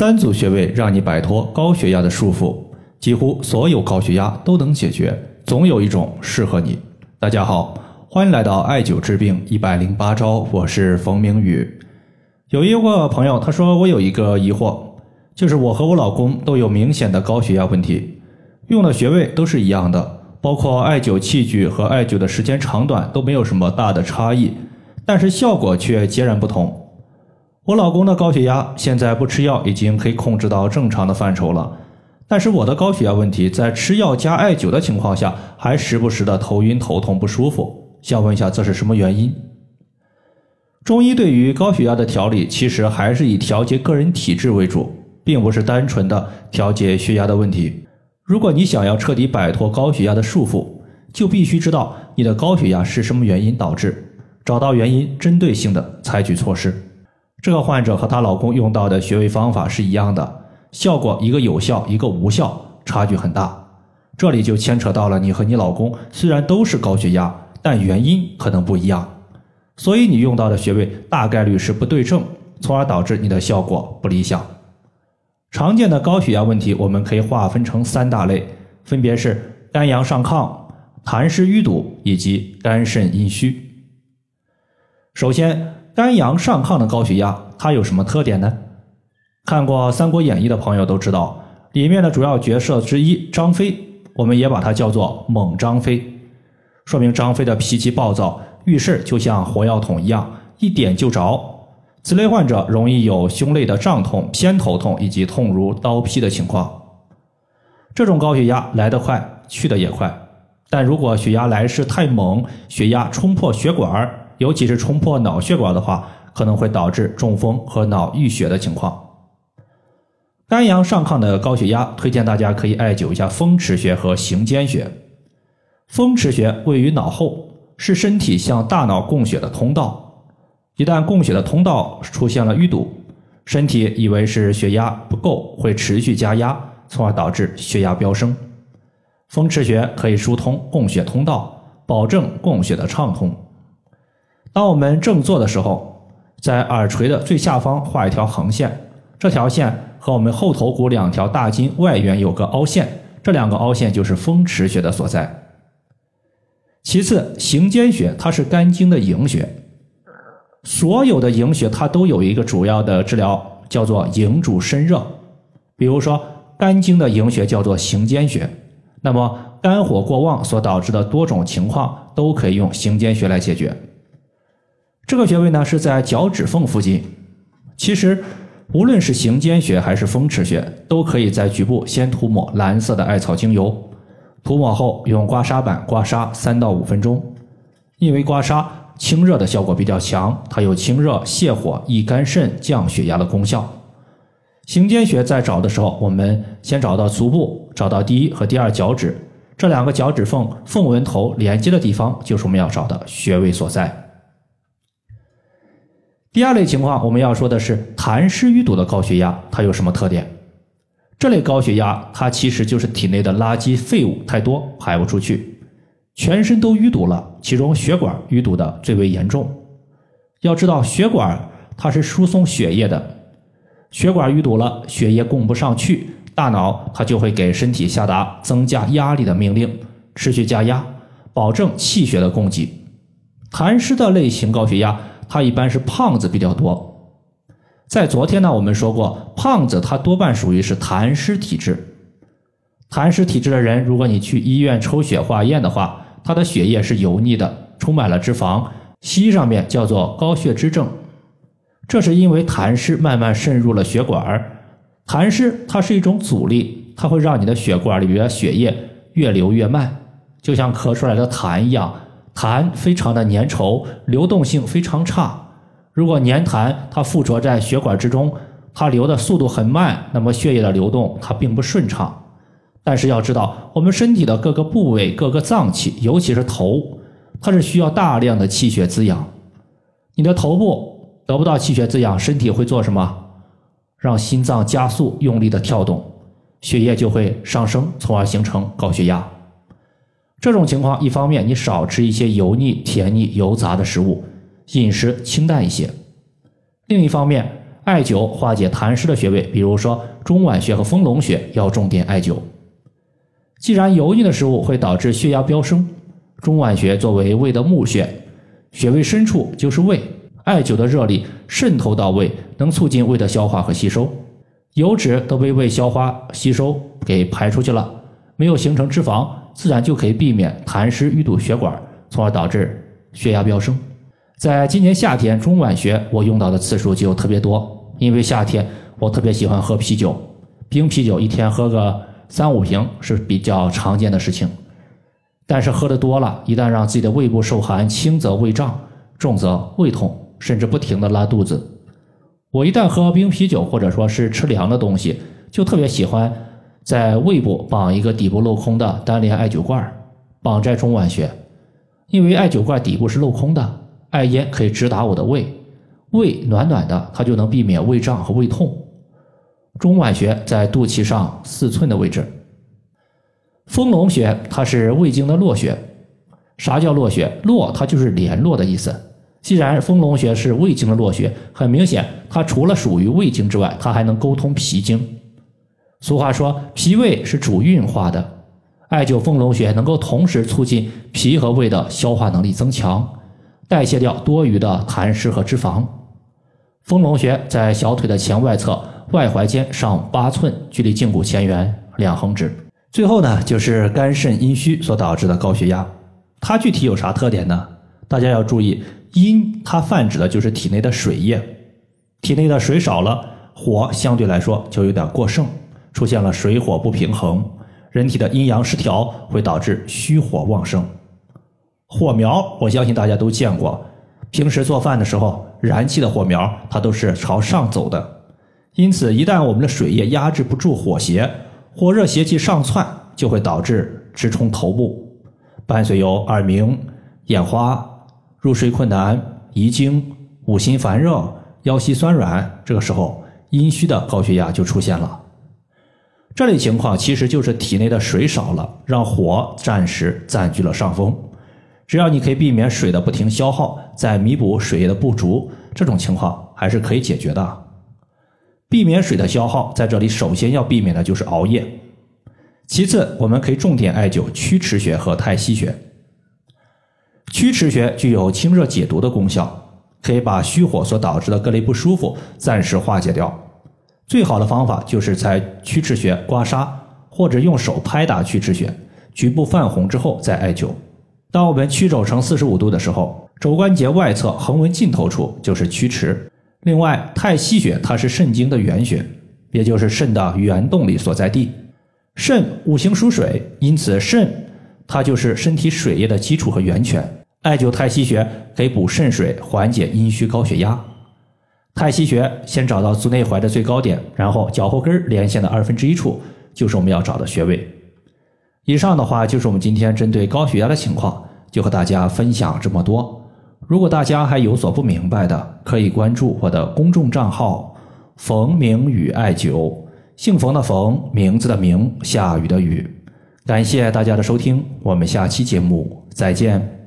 三组穴位让你摆脱高血压的束缚，几乎所有高血压都能解决，总有一种适合你。大家好，欢迎来到艾灸治病一百零八招，我是冯明宇。有一个朋友他说我有一个疑惑，就是我和我老公都有明显的高血压问题，用的穴位都是一样的，包括艾灸器具和艾灸的时间长短都没有什么大的差异，但是效果却截然不同。我老公的高血压现在不吃药已经可以控制到正常的范畴了，但是我的高血压问题在吃药加艾灸的情况下，还时不时的头晕头痛不舒服。想问一下，这是什么原因？中医对于高血压的调理，其实还是以调节个人体质为主，并不是单纯的调节血压的问题。如果你想要彻底摆脱高血压的束缚，就必须知道你的高血压是什么原因导致，找到原因，针对性的采取措施。这个患者和她老公用到的穴位方法是一样的，效果一个有效，一个无效，差距很大。这里就牵扯到了你和你老公虽然都是高血压，但原因可能不一样，所以你用到的穴位大概率是不对症，从而导致你的效果不理想。常见的高血压问题，我们可以划分成三大类，分别是肝阳上亢、痰湿淤堵以及肝肾阴虚。首先。肝阳上亢的高血压，它有什么特点呢？看过《三国演义》的朋友都知道，里面的主要角色之一张飞，我们也把它叫做猛张飞，说明张飞的脾气暴躁，遇事就像火药桶一样，一点就着。此类患者容易有胸肋的胀痛、偏头痛以及痛如刀劈的情况。这种高血压来得快，去得也快，但如果血压来势太猛，血压冲破血管。尤其是冲破脑血管的话，可能会导致中风和脑溢血的情况。肝阳上亢的高血压，推荐大家可以艾灸一下风池穴和行间穴。风池穴位于脑后，是身体向大脑供血的通道。一旦供血的通道出现了淤堵，身体以为是血压不够，会持续加压，从而导致血压飙升。风池穴可以疏通供血通道，保证供血的畅通。当我们正坐的时候，在耳垂的最下方画一条横线，这条线和我们后头骨两条大筋外缘有个凹陷，这两个凹陷就是风池穴的所在。其次，行间穴它是肝经的营穴，所有的营穴它都有一个主要的治疗，叫做营主身热。比如说肝经的营穴叫做行间穴，那么肝火过旺所导致的多种情况都可以用行间穴来解决。这个穴位呢是在脚趾缝附近。其实，无论是行间穴还是风池穴，都可以在局部先涂抹蓝色的艾草精油。涂抹后用刮痧板刮痧三到五分钟，因为刮痧清热的效果比较强，它有清热泻火、益肝肾、降血压的功效。行间穴在找的时候，我们先找到足部，找到第一和第二脚趾这两个脚趾缝缝纹头连接的地方，就是我们要找的穴位所在。第二类情况，我们要说的是痰湿淤堵的高血压，它有什么特点？这类高血压，它其实就是体内的垃圾废物太多排不出去，全身都淤堵了，其中血管淤堵的最为严重。要知道，血管它是输送血液的，血管淤堵了，血液供不上去，大脑它就会给身体下达增加压力的命令，持续加压，保证气血的供给。痰湿的类型高血压。它一般是胖子比较多，在昨天呢，我们说过，胖子他多半属于是痰湿体质。痰湿体质的人，如果你去医院抽血化验的话，他的血液是油腻的，充满了脂肪，西医上面叫做高血脂症。这是因为痰湿慢慢渗入了血管儿，痰湿它是一种阻力，它会让你的血管里边的血液越流越慢，就像咳出来的痰一样。痰非常的粘稠，流动性非常差。如果粘痰它附着在血管之中，它流的速度很慢，那么血液的流动它并不顺畅。但是要知道，我们身体的各个部位、各个脏器，尤其是头，它是需要大量的气血滋养。你的头部得不到气血滋养，身体会做什么？让心脏加速用力的跳动，血液就会上升，从而形成高血压。这种情况，一方面你少吃一些油腻、甜腻、油杂的食物，饮食清淡一些；另一方面，艾灸化解痰湿的穴位，比如说中脘穴和丰隆穴，要重点艾灸。既然油腻的食物会导致血压飙升，中脘穴作为胃的募穴，穴位深处就是胃，艾灸的热力渗透到胃，能促进胃的消化和吸收，油脂都被胃消化吸收给排出去了，没有形成脂肪，自然就可以避免痰湿淤堵血管，从而导致血压飙升。在今年夏天，中脘穴我用到的次数就特别多，因为夏天我特别喜欢喝啤酒，冰啤酒一天喝个。三五瓶是比较常见的事情，但是喝的多了，一旦让自己的胃部受寒，轻则胃胀，重则胃痛，甚至不停的拉肚子。我一旦喝冰啤酒或者说是吃凉的东西，就特别喜欢在胃部绑一个底部镂空的单联艾灸罐，绑在中脘穴，因为艾灸罐底部是镂空的，艾烟可以直达我的胃，胃暖暖的，它就能避免胃胀和胃痛。中脘穴在肚脐上四寸的位置，丰隆穴它是胃经的络穴。啥叫络穴？络它就是联络的意思。既然丰隆穴是胃经的络穴，很明显，它除了属于胃经之外，它还能沟通脾经。俗话说，脾胃是主运化的，艾灸丰隆穴能够同时促进脾和胃的消化能力增强，代谢掉多余的痰湿和脂肪。丰隆穴在小腿的前外侧。外踝尖上八寸，距离胫骨前缘两横指。最后呢，就是肝肾阴虚所导致的高血压。它具体有啥特点呢？大家要注意，阴它泛指的就是体内的水液，体内的水少了，火相对来说就有点过剩，出现了水火不平衡，人体的阴阳失调会导致虚火旺盛。火苗，我相信大家都见过，平时做饭的时候燃气的火苗，它都是朝上走的。因此，一旦我们的水液压制不住火邪，火热邪气上窜，就会导致直冲头部，伴随有耳鸣、眼花、入睡困难、遗精、五心烦热、腰膝酸软。这个时候，阴虚的高血压就出现了。这类情况其实就是体内的水少了，让火暂时占据了上风。只要你可以避免水的不停消耗，再弥补水液的不足，这种情况还是可以解决的。避免水的消耗，在这里首先要避免的就是熬夜。其次，我们可以重点艾灸曲池穴和太溪穴。曲池穴具有清热解毒的功效，可以把虚火所导致的各类不舒服暂时化解掉。最好的方法就是在曲池穴刮痧，或者用手拍打曲池穴，局部泛红之后再艾灸。当我们曲肘成四十五度的时候，肘关节外侧横纹尽头处就是曲池。另外，太溪穴它是肾经的原穴，也就是肾的原动力所在地。肾五行属水，因此肾它就是身体水液的基础和源泉。艾灸太溪穴可以补肾水，缓解阴虚高血压。太溪穴先找到足内踝的最高点，然后脚后跟连线的二分之一处就是我们要找的穴位。以上的话就是我们今天针对高血压的情况，就和大家分享这么多。如果大家还有所不明白的，可以关注我的公众账号“冯明宇艾灸”，姓冯的冯，名字的名，下雨的雨。感谢大家的收听，我们下期节目再见。